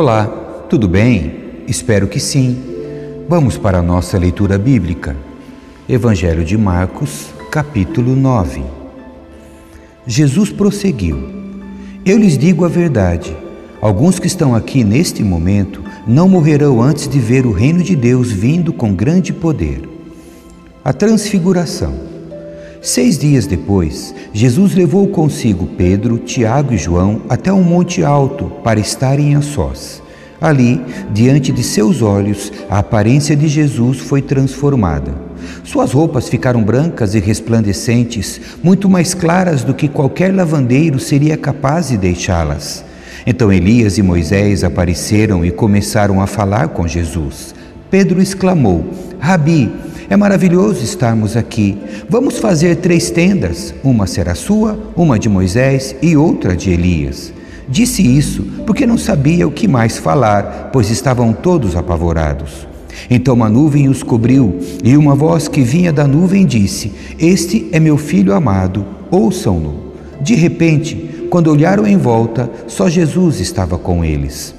Olá, tudo bem? Espero que sim. Vamos para a nossa leitura bíblica. Evangelho de Marcos, capítulo 9. Jesus prosseguiu: Eu lhes digo a verdade. Alguns que estão aqui neste momento não morrerão antes de ver o reino de Deus vindo com grande poder. A Transfiguração. Seis dias depois, Jesus levou consigo Pedro, Tiago e João até um monte alto para estarem a sós. Ali, diante de seus olhos, a aparência de Jesus foi transformada. Suas roupas ficaram brancas e resplandecentes, muito mais claras do que qualquer lavandeiro seria capaz de deixá-las. Então Elias e Moisés apareceram e começaram a falar com Jesus. Pedro exclamou: Rabi, é maravilhoso estarmos aqui. Vamos fazer três tendas: uma será sua, uma de Moisés e outra de Elias. Disse isso porque não sabia o que mais falar, pois estavam todos apavorados. Então uma nuvem os cobriu, e uma voz que vinha da nuvem disse: Este é meu filho amado, ouçam-no. De repente, quando olharam em volta, só Jesus estava com eles.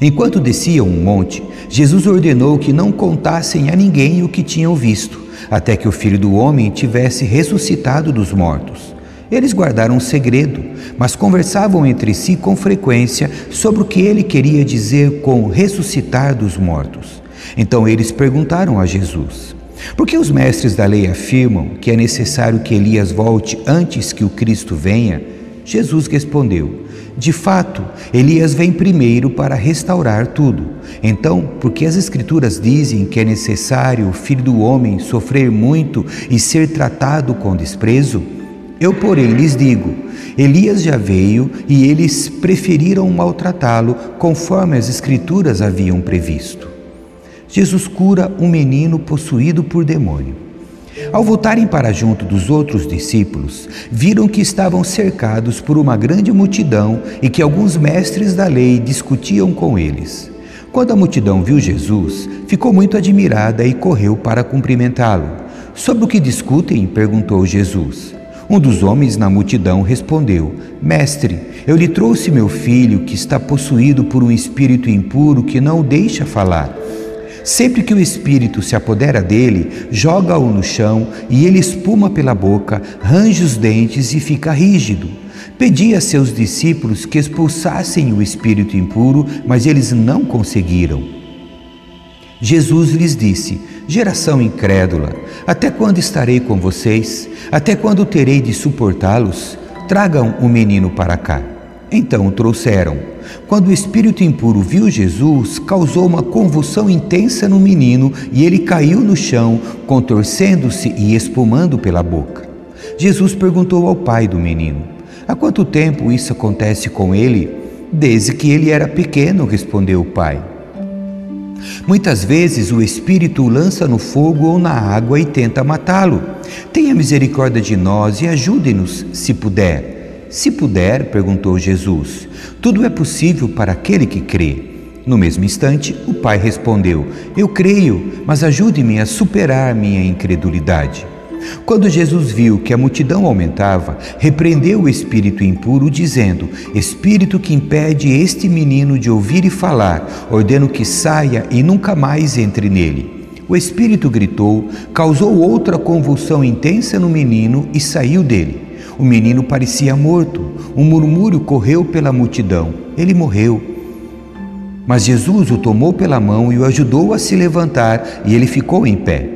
Enquanto desciam um monte, Jesus ordenou que não contassem a ninguém o que tinham visto, até que o filho do homem tivesse ressuscitado dos mortos. Eles guardaram um segredo, mas conversavam entre si com frequência sobre o que ele queria dizer com ressuscitar dos mortos. Então eles perguntaram a Jesus: Por que os mestres da lei afirmam que é necessário que Elias volte antes que o Cristo venha? Jesus respondeu: De fato, Elias vem primeiro para restaurar tudo. Então, porque as Escrituras dizem que é necessário o filho do homem sofrer muito e ser tratado com desprezo, eu, porém, lhes digo: Elias já veio e eles preferiram maltratá-lo conforme as Escrituras haviam previsto. Jesus cura um menino possuído por demônio. Ao voltarem para junto dos outros discípulos, viram que estavam cercados por uma grande multidão e que alguns mestres da lei discutiam com eles. Quando a multidão viu Jesus, ficou muito admirada e correu para cumprimentá-lo. Sobre o que discutem? perguntou Jesus. Um dos homens na multidão respondeu: Mestre, eu lhe trouxe meu filho que está possuído por um espírito impuro que não o deixa falar. Sempre que o espírito se apodera dele, joga-o no chão e ele espuma pela boca, range os dentes e fica rígido. Pedi a seus discípulos que expulsassem o espírito impuro, mas eles não conseguiram. Jesus lhes disse: Geração incrédula, até quando estarei com vocês? Até quando terei de suportá-los? Tragam o menino para cá. Então o trouxeram. Quando o espírito impuro viu Jesus, causou uma convulsão intensa no menino e ele caiu no chão, contorcendo-se e espumando pela boca. Jesus perguntou ao pai do menino: Há quanto tempo isso acontece com ele? Desde que ele era pequeno, respondeu o pai. Muitas vezes o espírito o lança no fogo ou na água e tenta matá-lo. Tenha misericórdia de nós e ajude-nos, se puder. Se puder, perguntou Jesus, tudo é possível para aquele que crê. No mesmo instante, o pai respondeu: Eu creio, mas ajude-me a superar minha incredulidade. Quando Jesus viu que a multidão aumentava, repreendeu o espírito impuro, dizendo: Espírito que impede este menino de ouvir e falar, ordeno que saia e nunca mais entre nele. O espírito gritou, causou outra convulsão intensa no menino e saiu dele. O menino parecia morto. Um murmúrio correu pela multidão. Ele morreu. Mas Jesus o tomou pela mão e o ajudou a se levantar, e ele ficou em pé.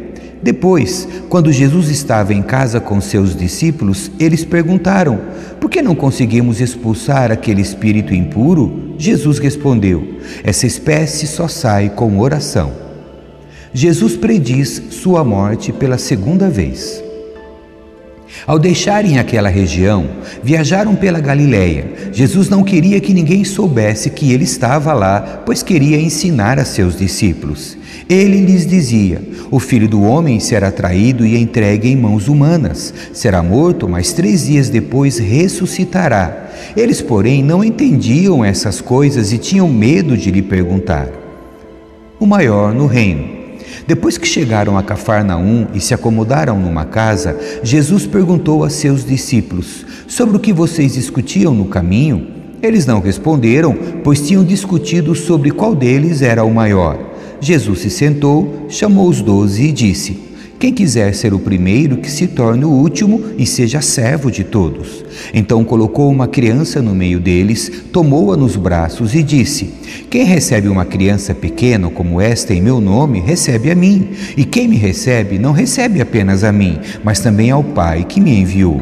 Depois, quando Jesus estava em casa com seus discípulos, eles perguntaram: Por que não conseguimos expulsar aquele espírito impuro? Jesus respondeu: Essa espécie só sai com oração. Jesus prediz sua morte pela segunda vez. Ao deixarem aquela região, viajaram pela Galiléia. Jesus não queria que ninguém soubesse que ele estava lá, pois queria ensinar a seus discípulos. Ele lhes dizia: O filho do homem será traído e entregue em mãos humanas. Será morto, mas três dias depois ressuscitará. Eles, porém, não entendiam essas coisas e tinham medo de lhe perguntar. O maior no reino. Depois que chegaram a Cafarnaum e se acomodaram numa casa, Jesus perguntou a seus discípulos: Sobre o que vocês discutiam no caminho? Eles não responderam, pois tinham discutido sobre qual deles era o maior. Jesus se sentou, chamou os doze e disse: Quem quiser ser o primeiro, que se torne o último e seja servo de todos. Então colocou uma criança no meio deles, tomou-a nos braços e disse: Quem recebe uma criança pequena como esta em meu nome, recebe a mim. E quem me recebe, não recebe apenas a mim, mas também ao Pai que me enviou.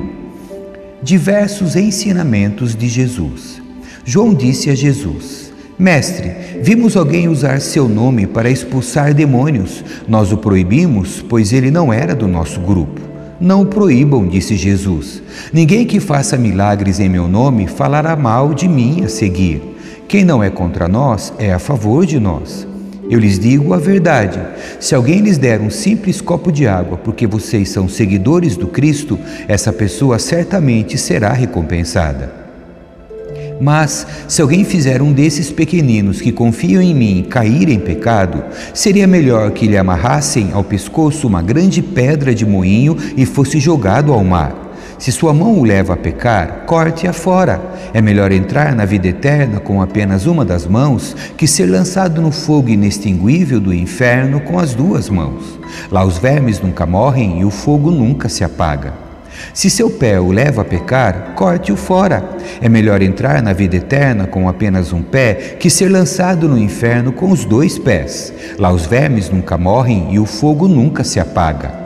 Diversos ensinamentos de Jesus. João disse a Jesus: Mestre, vimos alguém usar seu nome para expulsar demônios. Nós o proibimos, pois ele não era do nosso grupo. Não o proíbam, disse Jesus. Ninguém que faça milagres em meu nome falará mal de mim a seguir. Quem não é contra nós é a favor de nós. Eu lhes digo a verdade: se alguém lhes der um simples copo de água porque vocês são seguidores do Cristo, essa pessoa certamente será recompensada. Mas se alguém fizer um desses pequeninos que confiam em mim cair em pecado, seria melhor que lhe amarrassem ao pescoço uma grande pedra de moinho e fosse jogado ao mar. Se sua mão o leva a pecar, corte-a fora. É melhor entrar na vida eterna com apenas uma das mãos que ser lançado no fogo inextinguível do inferno com as duas mãos. Lá os vermes nunca morrem e o fogo nunca se apaga. Se seu pé o leva a pecar, corte-o fora. É melhor entrar na vida eterna com apenas um pé que ser lançado no inferno com os dois pés. Lá os vermes nunca morrem e o fogo nunca se apaga.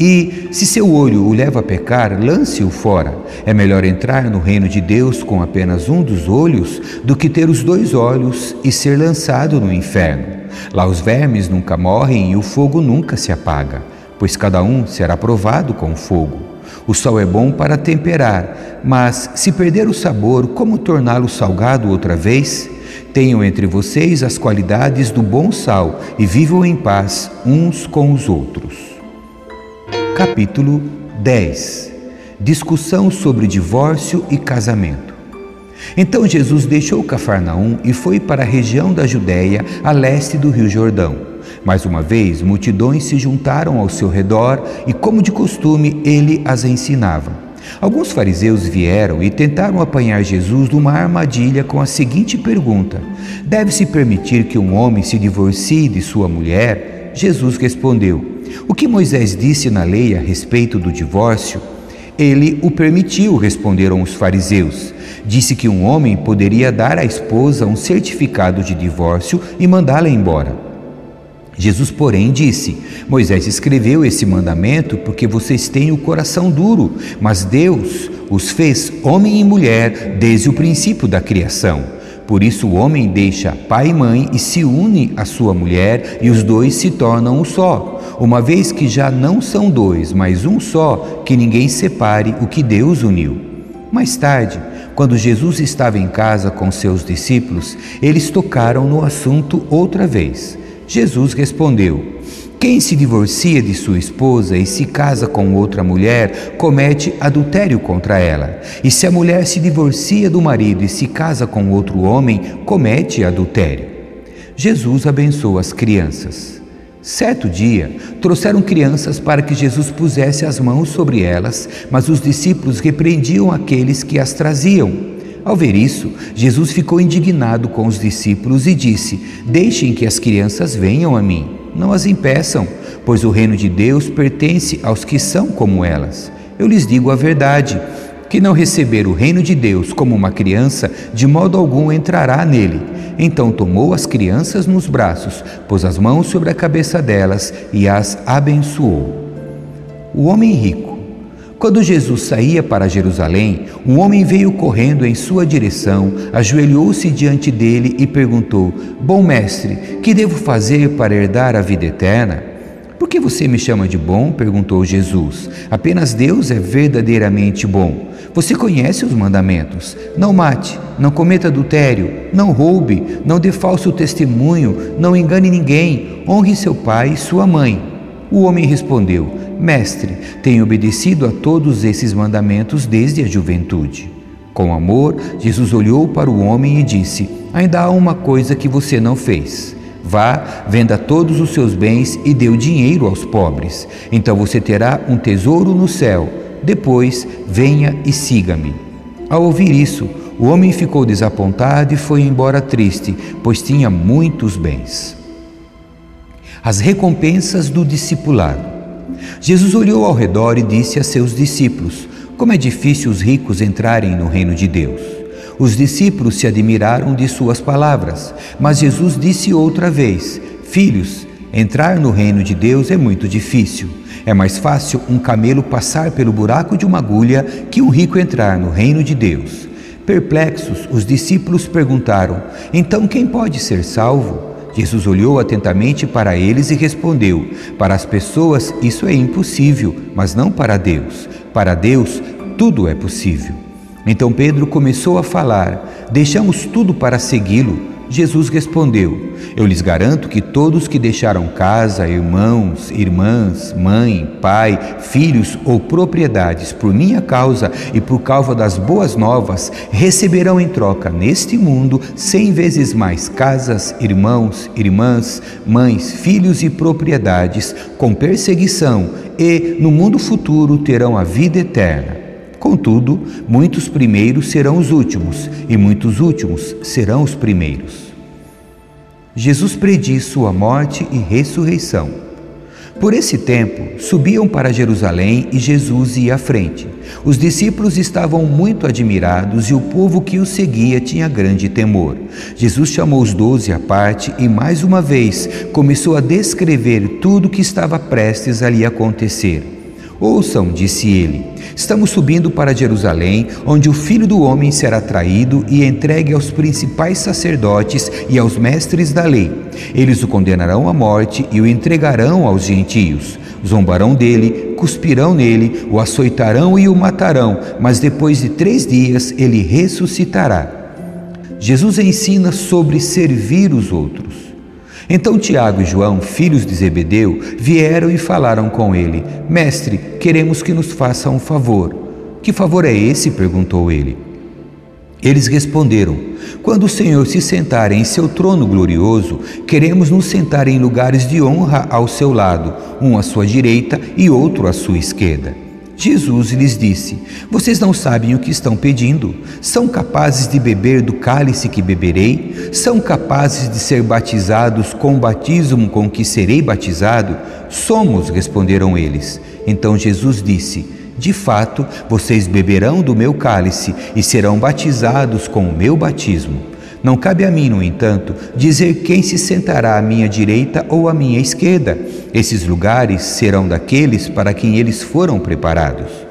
E, se seu olho o leva a pecar, lance-o fora. É melhor entrar no reino de Deus com apenas um dos olhos do que ter os dois olhos e ser lançado no inferno. Lá os vermes nunca morrem e o fogo nunca se apaga, pois cada um será provado com fogo. O sal é bom para temperar, mas se perder o sabor, como torná-lo salgado outra vez? Tenham entre vocês as qualidades do bom sal e vivam em paz uns com os outros. Capítulo 10 Discussão sobre divórcio e casamento. Então Jesus deixou Cafarnaum e foi para a região da Judéia, a leste do Rio Jordão. Mais uma vez, multidões se juntaram ao seu redor e, como de costume, ele as ensinava. Alguns fariseus vieram e tentaram apanhar Jesus numa armadilha com a seguinte pergunta: Deve-se permitir que um homem se divorcie de sua mulher? Jesus respondeu: O que Moisés disse na lei a respeito do divórcio? Ele o permitiu, responderam os fariseus. Disse que um homem poderia dar à esposa um certificado de divórcio e mandá-la embora. Jesus, porém, disse: Moisés escreveu esse mandamento porque vocês têm o coração duro, mas Deus os fez homem e mulher desde o princípio da criação. Por isso o homem deixa pai e mãe e se une à sua mulher, e os dois se tornam um só. Uma vez que já não são dois, mas um só, que ninguém separe o que Deus uniu. Mais tarde, quando Jesus estava em casa com seus discípulos, eles tocaram no assunto outra vez. Jesus respondeu: Quem se divorcia de sua esposa e se casa com outra mulher, comete adultério contra ela. E se a mulher se divorcia do marido e se casa com outro homem, comete adultério. Jesus abençoa as crianças. Certo dia, trouxeram crianças para que Jesus pusesse as mãos sobre elas, mas os discípulos repreendiam aqueles que as traziam. Ao ver isso, Jesus ficou indignado com os discípulos e disse: Deixem que as crianças venham a mim, não as impeçam, pois o reino de Deus pertence aos que são como elas. Eu lhes digo a verdade: que não receber o reino de Deus como uma criança, de modo algum entrará nele. Então tomou as crianças nos braços, pôs as mãos sobre a cabeça delas e as abençoou. O homem rico quando Jesus saía para Jerusalém, um homem veio correndo em sua direção, ajoelhou-se diante dele e perguntou: Bom mestre, que devo fazer para herdar a vida eterna? Por que você me chama de bom? perguntou Jesus. Apenas Deus é verdadeiramente bom. Você conhece os mandamentos: não mate, não cometa adultério, não roube, não dê falso testemunho, não engane ninguém, honre seu pai e sua mãe. O homem respondeu: Mestre, tenho obedecido a todos esses mandamentos desde a juventude. Com amor, Jesus olhou para o homem e disse: Ainda há uma coisa que você não fez. Vá, venda todos os seus bens e dê o dinheiro aos pobres. Então você terá um tesouro no céu. Depois, venha e siga-me. Ao ouvir isso, O homem ficou desapontado e foi embora triste, pois tinha muitos bens. As recompensas do discipulado. Jesus olhou ao redor e disse a seus discípulos: Como é difícil os ricos entrarem no reino de Deus. Os discípulos se admiraram de suas palavras, mas Jesus disse outra vez: Filhos, entrar no reino de Deus é muito difícil. É mais fácil um camelo passar pelo buraco de uma agulha que um rico entrar no reino de Deus. Perplexos, os discípulos perguntaram: Então quem pode ser salvo? Jesus olhou atentamente para eles e respondeu: Para as pessoas isso é impossível, mas não para Deus. Para Deus tudo é possível. Então Pedro começou a falar: Deixamos tudo para segui-lo. Jesus respondeu: Eu lhes garanto que todos que deixaram casa, irmãos, irmãs, mãe, pai, filhos ou propriedades por minha causa e por causa das boas novas, receberão em troca neste mundo cem vezes mais casas, irmãos, irmãs, mães, filhos e propriedades, com perseguição, e no mundo futuro terão a vida eterna. Contudo, muitos primeiros serão os últimos, e muitos últimos serão os primeiros. Jesus prediz sua morte e ressurreição. Por esse tempo, subiam para Jerusalém e Jesus ia à frente. Os discípulos estavam muito admirados e o povo que o seguia tinha grande temor. Jesus chamou os doze à parte e, mais uma vez, começou a descrever tudo o que estava prestes a lhe acontecer. Ouçam, disse ele, estamos subindo para Jerusalém, onde o filho do homem será traído e entregue aos principais sacerdotes e aos mestres da lei. Eles o condenarão à morte e o entregarão aos gentios. Zombarão dele, cuspirão nele, o açoitarão e o matarão, mas depois de três dias ele ressuscitará. Jesus ensina sobre servir os outros. Então Tiago e João, filhos de Zebedeu, vieram e falaram com ele: Mestre, queremos que nos faça um favor. Que favor é esse? perguntou ele. Eles responderam: Quando o Senhor se sentar em seu trono glorioso, queremos nos sentar em lugares de honra ao seu lado, um à sua direita e outro à sua esquerda. Jesus lhes disse: Vocês não sabem o que estão pedindo? São capazes de beber do cálice que beberei? São capazes de ser batizados com o batismo com que serei batizado? Somos, responderam eles. Então Jesus disse: De fato, vocês beberão do meu cálice e serão batizados com o meu batismo. Não cabe a mim, no entanto, dizer quem se sentará à minha direita ou à minha esquerda. Esses lugares serão daqueles para quem eles foram preparados.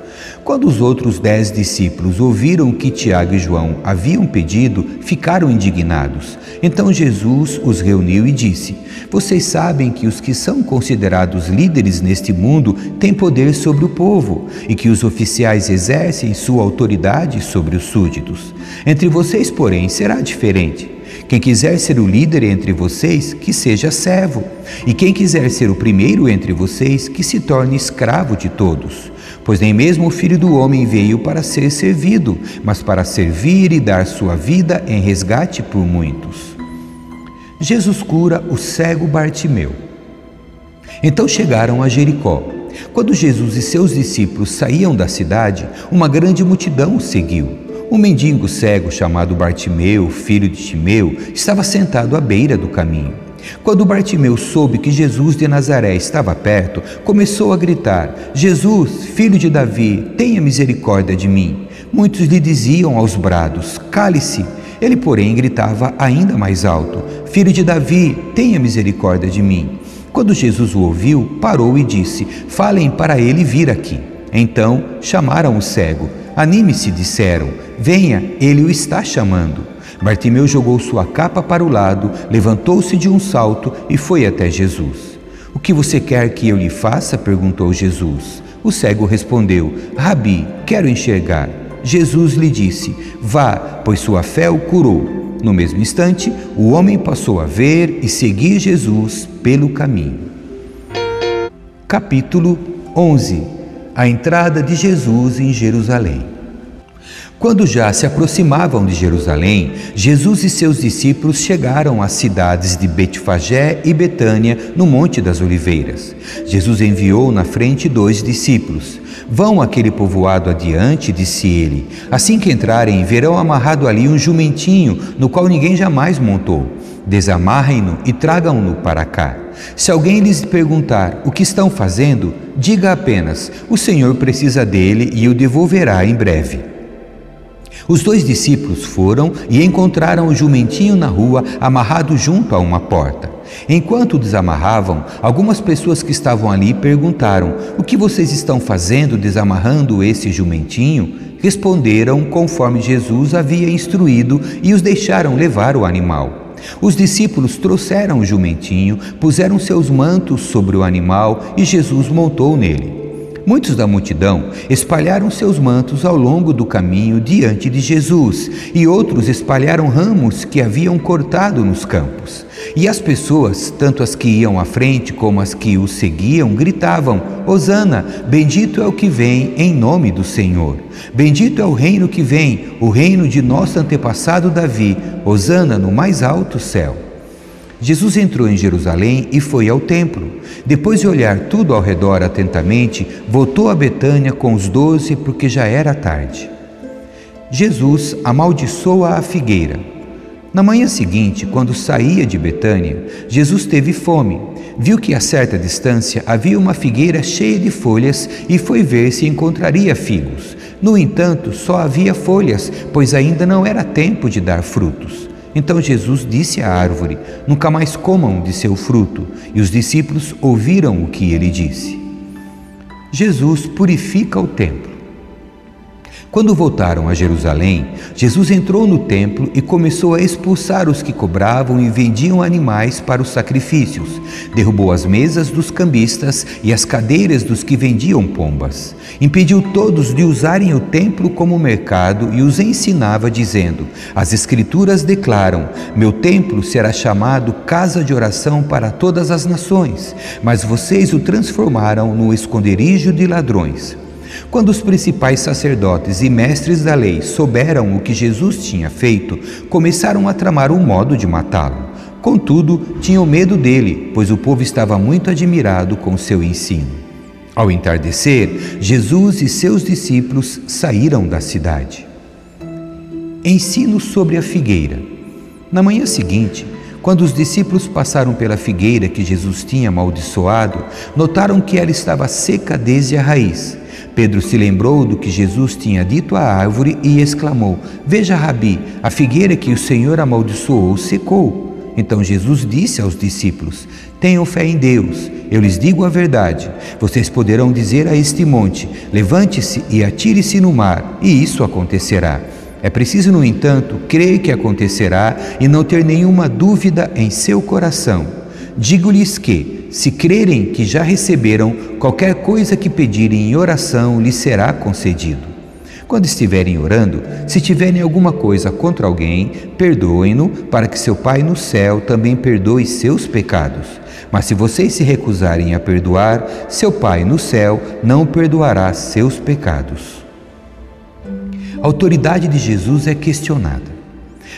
Quando os outros dez discípulos ouviram que Tiago e João haviam pedido, ficaram indignados. Então Jesus os reuniu e disse: Vocês sabem que os que são considerados líderes neste mundo têm poder sobre o povo e que os oficiais exercem sua autoridade sobre os súditos. Entre vocês, porém, será diferente. Quem quiser ser o líder entre vocês, que seja servo. E quem quiser ser o primeiro entre vocês, que se torne escravo de todos. Pois nem mesmo o filho do homem veio para ser servido, mas para servir e dar sua vida em resgate por muitos. Jesus cura o cego Bartimeu. Então chegaram a Jericó. Quando Jesus e seus discípulos saíam da cidade, uma grande multidão o seguiu. Um mendigo cego chamado Bartimeu, filho de Timeu, estava sentado à beira do caminho. Quando Bartimeu soube que Jesus de Nazaré estava perto, começou a gritar: Jesus, filho de Davi, tenha misericórdia de mim. Muitos lhe diziam aos brados: Cale-se. Ele, porém, gritava ainda mais alto: Filho de Davi, tenha misericórdia de mim. Quando Jesus o ouviu, parou e disse: Falem para ele vir aqui. Então chamaram o cego. Anime-se, disseram. Venha, ele o está chamando. Bartimeu jogou sua capa para o lado, levantou-se de um salto e foi até Jesus. O que você quer que eu lhe faça? perguntou Jesus. O cego respondeu: Rabi, quero enxergar. Jesus lhe disse: Vá, pois sua fé o curou. No mesmo instante, o homem passou a ver e seguir Jesus pelo caminho. Capítulo 11 a entrada de Jesus em Jerusalém. Quando já se aproximavam de Jerusalém, Jesus e seus discípulos chegaram às cidades de Betfagé e Betânia, no Monte das Oliveiras. Jesus enviou na frente dois discípulos. Vão aquele povoado adiante, disse ele. Assim que entrarem, verão amarrado ali um jumentinho, no qual ninguém jamais montou. Desamarrem-no e tragam-no para cá. Se alguém lhes perguntar o que estão fazendo, diga apenas: O Senhor precisa dele e o devolverá em breve. Os dois discípulos foram e encontraram o jumentinho na rua, amarrado junto a uma porta. Enquanto o desamarravam, algumas pessoas que estavam ali perguntaram: O que vocês estão fazendo desamarrando esse jumentinho? Responderam conforme Jesus havia instruído e os deixaram levar o animal. Os discípulos trouxeram o jumentinho, puseram seus mantos sobre o animal e Jesus montou nele. Muitos da multidão espalharam seus mantos ao longo do caminho diante de Jesus, e outros espalharam ramos que haviam cortado nos campos. E as pessoas, tanto as que iam à frente como as que o seguiam, gritavam: Hosana, bendito é o que vem em nome do Senhor. Bendito é o reino que vem, o reino de nosso antepassado Davi. Hosana no mais alto céu. Jesus entrou em Jerusalém e foi ao templo. Depois de olhar tudo ao redor atentamente, voltou a Betânia com os doze, porque já era tarde. Jesus amaldiçoa a figueira. Na manhã seguinte, quando saía de Betânia, Jesus teve fome. Viu que a certa distância havia uma figueira cheia de folhas e foi ver se encontraria figos. No entanto, só havia folhas, pois ainda não era tempo de dar frutos. Então Jesus disse à árvore: Nunca mais comam de seu fruto. E os discípulos ouviram o que ele disse. Jesus purifica o templo. Quando voltaram a Jerusalém, Jesus entrou no templo e começou a expulsar os que cobravam e vendiam animais para os sacrifícios. Derrubou as mesas dos cambistas e as cadeiras dos que vendiam pombas. Impediu todos de usarem o templo como mercado e os ensinava, dizendo: As Escrituras declaram: Meu templo será chamado casa de oração para todas as nações, mas vocês o transformaram no esconderijo de ladrões. Quando os principais sacerdotes e mestres da lei souberam o que Jesus tinha feito, começaram a tramar um modo de matá-lo. Contudo, tinham medo dele, pois o povo estava muito admirado com seu ensino. Ao entardecer, Jesus e seus discípulos saíram da cidade. Ensino sobre a figueira. Na manhã seguinte, quando os discípulos passaram pela figueira que Jesus tinha amaldiçoado, notaram que ela estava seca desde a raiz. Pedro se lembrou do que Jesus tinha dito à árvore e exclamou: Veja, Rabi, a figueira que o Senhor amaldiçoou secou. Então Jesus disse aos discípulos: Tenham fé em Deus. Eu lhes digo a verdade. Vocês poderão dizer a este monte: Levante-se e atire-se no mar, e isso acontecerá. É preciso, no entanto, crer que acontecerá e não ter nenhuma dúvida em seu coração. Digo-lhes que, se crerem que já receberam, qualquer coisa que pedirem em oração lhes será concedido. Quando estiverem orando, se tiverem alguma coisa contra alguém, perdoem-no, para que seu Pai no céu também perdoe seus pecados. Mas se vocês se recusarem a perdoar, seu Pai no céu não perdoará seus pecados. A autoridade de Jesus é questionada.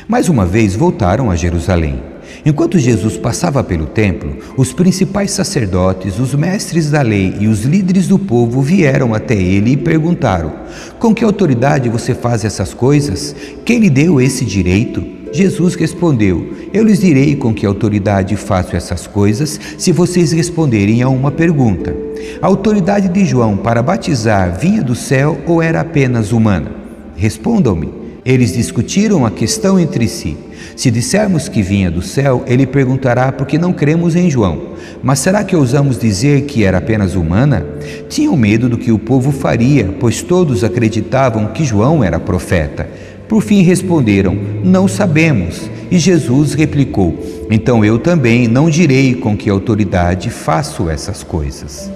Mais uma vez voltaram a Jerusalém. Enquanto Jesus passava pelo templo, os principais sacerdotes, os mestres da lei e os líderes do povo vieram até ele e perguntaram: Com que autoridade você faz essas coisas? Quem lhe deu esse direito? Jesus respondeu: Eu lhes direi com que autoridade faço essas coisas, se vocês responderem a uma pergunta. A autoridade de João para batizar vinha do céu ou era apenas humana? Respondam-me. Eles discutiram a questão entre si. Se dissermos que vinha do céu, ele perguntará por que não cremos em João. Mas será que ousamos dizer que era apenas humana? Tinham medo do que o povo faria, pois todos acreditavam que João era profeta. Por fim responderam: Não sabemos. E Jesus replicou: Então eu também não direi com que autoridade faço essas coisas.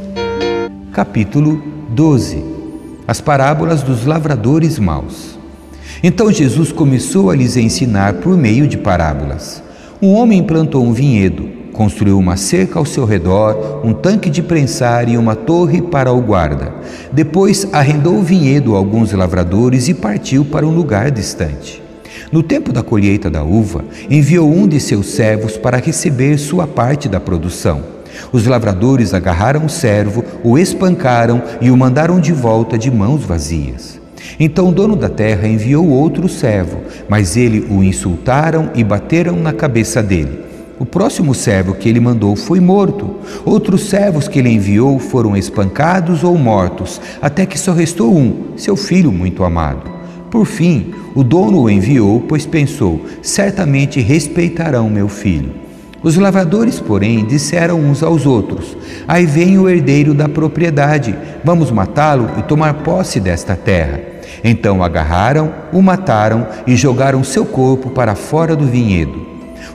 Capítulo 12 As parábolas dos lavradores maus. Então Jesus começou a lhes ensinar por meio de parábolas. Um homem plantou um vinhedo, Construiu uma cerca ao seu redor, um tanque de prensar e uma torre para o guarda. Depois arrendou o vinhedo a alguns lavradores e partiu para um lugar distante. No tempo da colheita da uva, enviou um de seus servos para receber sua parte da produção. Os lavradores agarraram o servo, o espancaram e o mandaram de volta de mãos vazias. Então o dono da terra enviou outro servo, mas ele o insultaram e bateram na cabeça dele. O próximo servo que ele mandou foi morto. Outros servos que ele enviou foram espancados ou mortos, até que só restou um, seu filho muito amado. Por fim, o dono o enviou, pois pensou: certamente respeitarão meu filho. Os lavradores, porém, disseram uns aos outros: Aí vem o herdeiro da propriedade, vamos matá-lo e tomar posse desta terra. Então agarraram, o mataram e jogaram seu corpo para fora do vinhedo.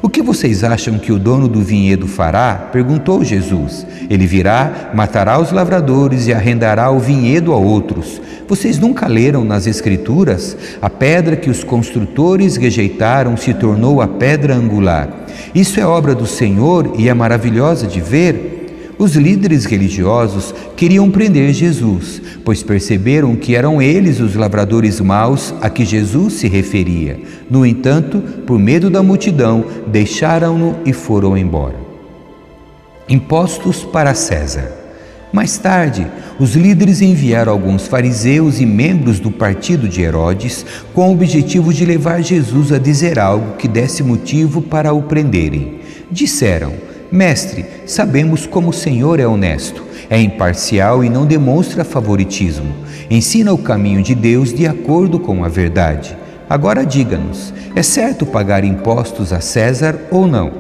O que vocês acham que o dono do vinhedo fará? perguntou Jesus. Ele virá, matará os lavradores e arrendará o vinhedo a outros. Vocês nunca leram nas Escrituras? A pedra que os construtores rejeitaram se tornou a pedra angular. Isso é obra do Senhor e é maravilhosa de ver. Os líderes religiosos queriam prender Jesus, pois perceberam que eram eles os lavradores maus a que Jesus se referia. No entanto, por medo da multidão, deixaram-no e foram embora. Impostos para César. Mais tarde, os líderes enviaram alguns fariseus e membros do partido de Herodes com o objetivo de levar Jesus a dizer algo que desse motivo para o prenderem. Disseram: Mestre, sabemos como o Senhor é honesto, é imparcial e não demonstra favoritismo. Ensina o caminho de Deus de acordo com a verdade. Agora diga-nos: é certo pagar impostos a César ou não?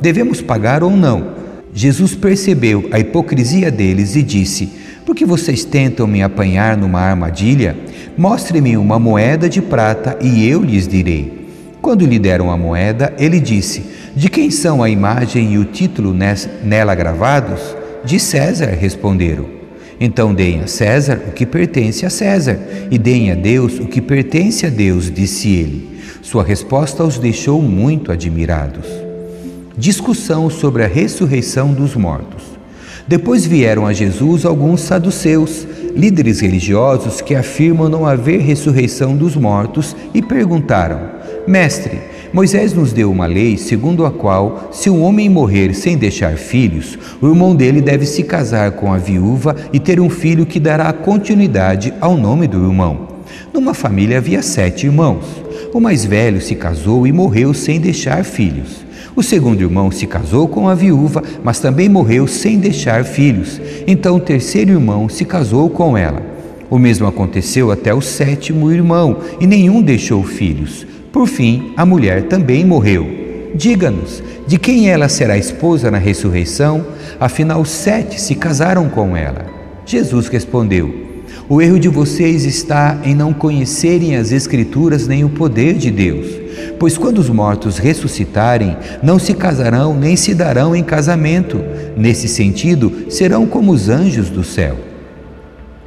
Devemos pagar ou não? Jesus percebeu a hipocrisia deles e disse: Por que vocês tentam me apanhar numa armadilha? Mostre-me uma moeda de prata e eu lhes direi. Quando lhe deram a moeda, ele disse: de quem são a imagem e o título nela gravados? De César, responderam. Então deem a César o que pertence a César, e deem a Deus o que pertence a Deus, disse ele. Sua resposta os deixou muito admirados. Discussão sobre a ressurreição dos mortos. Depois vieram a Jesus alguns saduceus, líderes religiosos que afirmam não haver ressurreição dos mortos, e perguntaram: Mestre, Moisés nos deu uma lei segundo a qual, se um homem morrer sem deixar filhos, o irmão dele deve se casar com a viúva e ter um filho que dará continuidade ao nome do irmão. Numa família havia sete irmãos. O mais velho se casou e morreu sem deixar filhos. O segundo irmão se casou com a viúva, mas também morreu sem deixar filhos. Então o terceiro irmão se casou com ela. O mesmo aconteceu até o sétimo irmão, e nenhum deixou filhos. Por fim, a mulher também morreu. Diga-nos, de quem ela será esposa na ressurreição? Afinal, sete se casaram com ela. Jesus respondeu: O erro de vocês está em não conhecerem as Escrituras nem o poder de Deus. Pois quando os mortos ressuscitarem, não se casarão nem se darão em casamento. Nesse sentido, serão como os anjos do céu.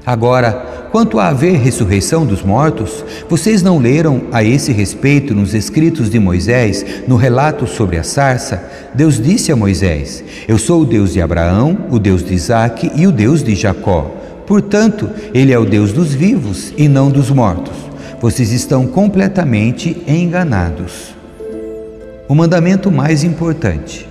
Agora, quanto a haver ressurreição dos mortos, vocês não leram a esse respeito nos escritos de Moisés, no relato sobre a sarça? Deus disse a Moisés: Eu sou o Deus de Abraão, o Deus de Isaque e o Deus de Jacó. Portanto, Ele é o Deus dos vivos e não dos mortos. Vocês estão completamente enganados. O mandamento mais importante.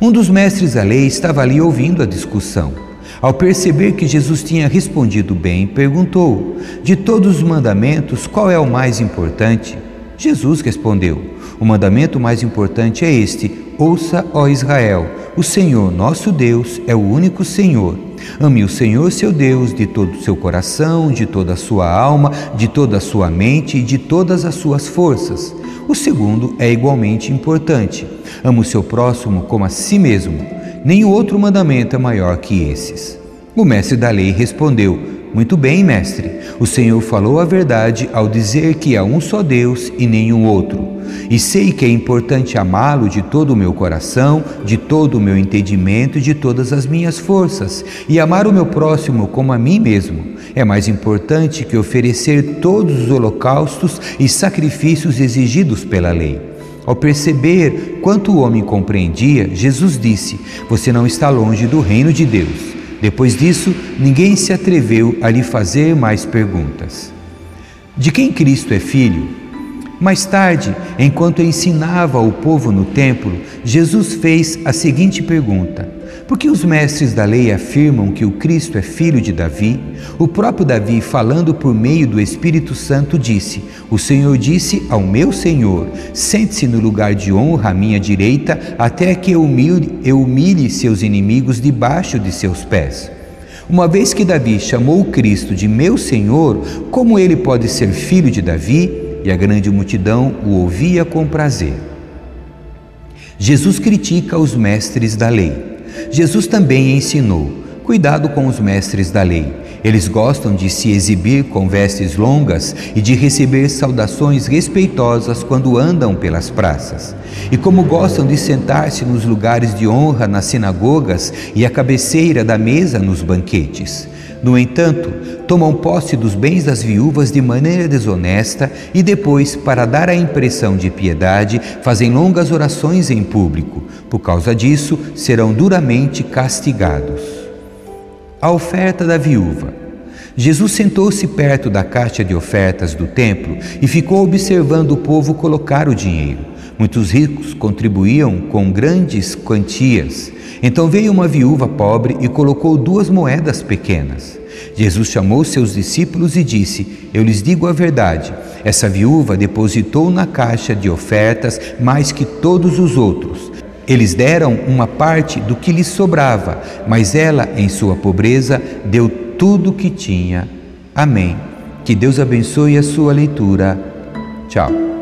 Um dos mestres da lei estava ali ouvindo a discussão. Ao perceber que Jesus tinha respondido bem, perguntou: De todos os mandamentos, qual é o mais importante? Jesus respondeu: O mandamento mais importante é este: Ouça, ó Israel, o Senhor nosso Deus é o único Senhor. Ame o Senhor seu Deus de todo o seu coração, de toda a sua alma, de toda a sua mente e de todas as suas forças. O segundo é igualmente importante: Ame o seu próximo como a si mesmo. Nenhum outro mandamento é maior que esses. O mestre da lei respondeu: Muito bem, mestre. O Senhor falou a verdade ao dizer que há um só Deus e nenhum outro. E sei que é importante amá-lo de todo o meu coração, de todo o meu entendimento e de todas as minhas forças, e amar o meu próximo como a mim mesmo. É mais importante que oferecer todos os holocaustos e sacrifícios exigidos pela lei. Ao perceber quanto o homem compreendia, Jesus disse: Você não está longe do reino de Deus. Depois disso, ninguém se atreveu a lhe fazer mais perguntas. De quem Cristo é filho? Mais tarde, enquanto ensinava o povo no templo, Jesus fez a seguinte pergunta: Por que os mestres da lei afirmam que o Cristo é filho de Davi? O próprio Davi, falando por meio do Espírito Santo, disse: O Senhor disse ao meu Senhor: Sente-se no lugar de honra à minha direita, até que eu humilhe, eu humilhe seus inimigos debaixo de seus pés. Uma vez que Davi chamou o Cristo de meu Senhor, como ele pode ser filho de Davi? E a grande multidão o ouvia com prazer. Jesus critica os mestres da lei. Jesus também ensinou: cuidado com os mestres da lei. Eles gostam de se exibir com vestes longas e de receber saudações respeitosas quando andam pelas praças. E como gostam de sentar-se nos lugares de honra nas sinagogas e à cabeceira da mesa nos banquetes. No entanto, tomam posse dos bens das viúvas de maneira desonesta e depois, para dar a impressão de piedade, fazem longas orações em público. Por causa disso, serão duramente castigados. A oferta da viúva. Jesus sentou-se perto da caixa de ofertas do templo e ficou observando o povo colocar o dinheiro. Muitos ricos contribuíam com grandes quantias. Então veio uma viúva pobre e colocou duas moedas pequenas. Jesus chamou seus discípulos e disse: Eu lhes digo a verdade. Essa viúva depositou na caixa de ofertas mais que todos os outros. Eles deram uma parte do que lhes sobrava, mas ela, em sua pobreza, deu tudo o que tinha. Amém. Que Deus abençoe a sua leitura. Tchau.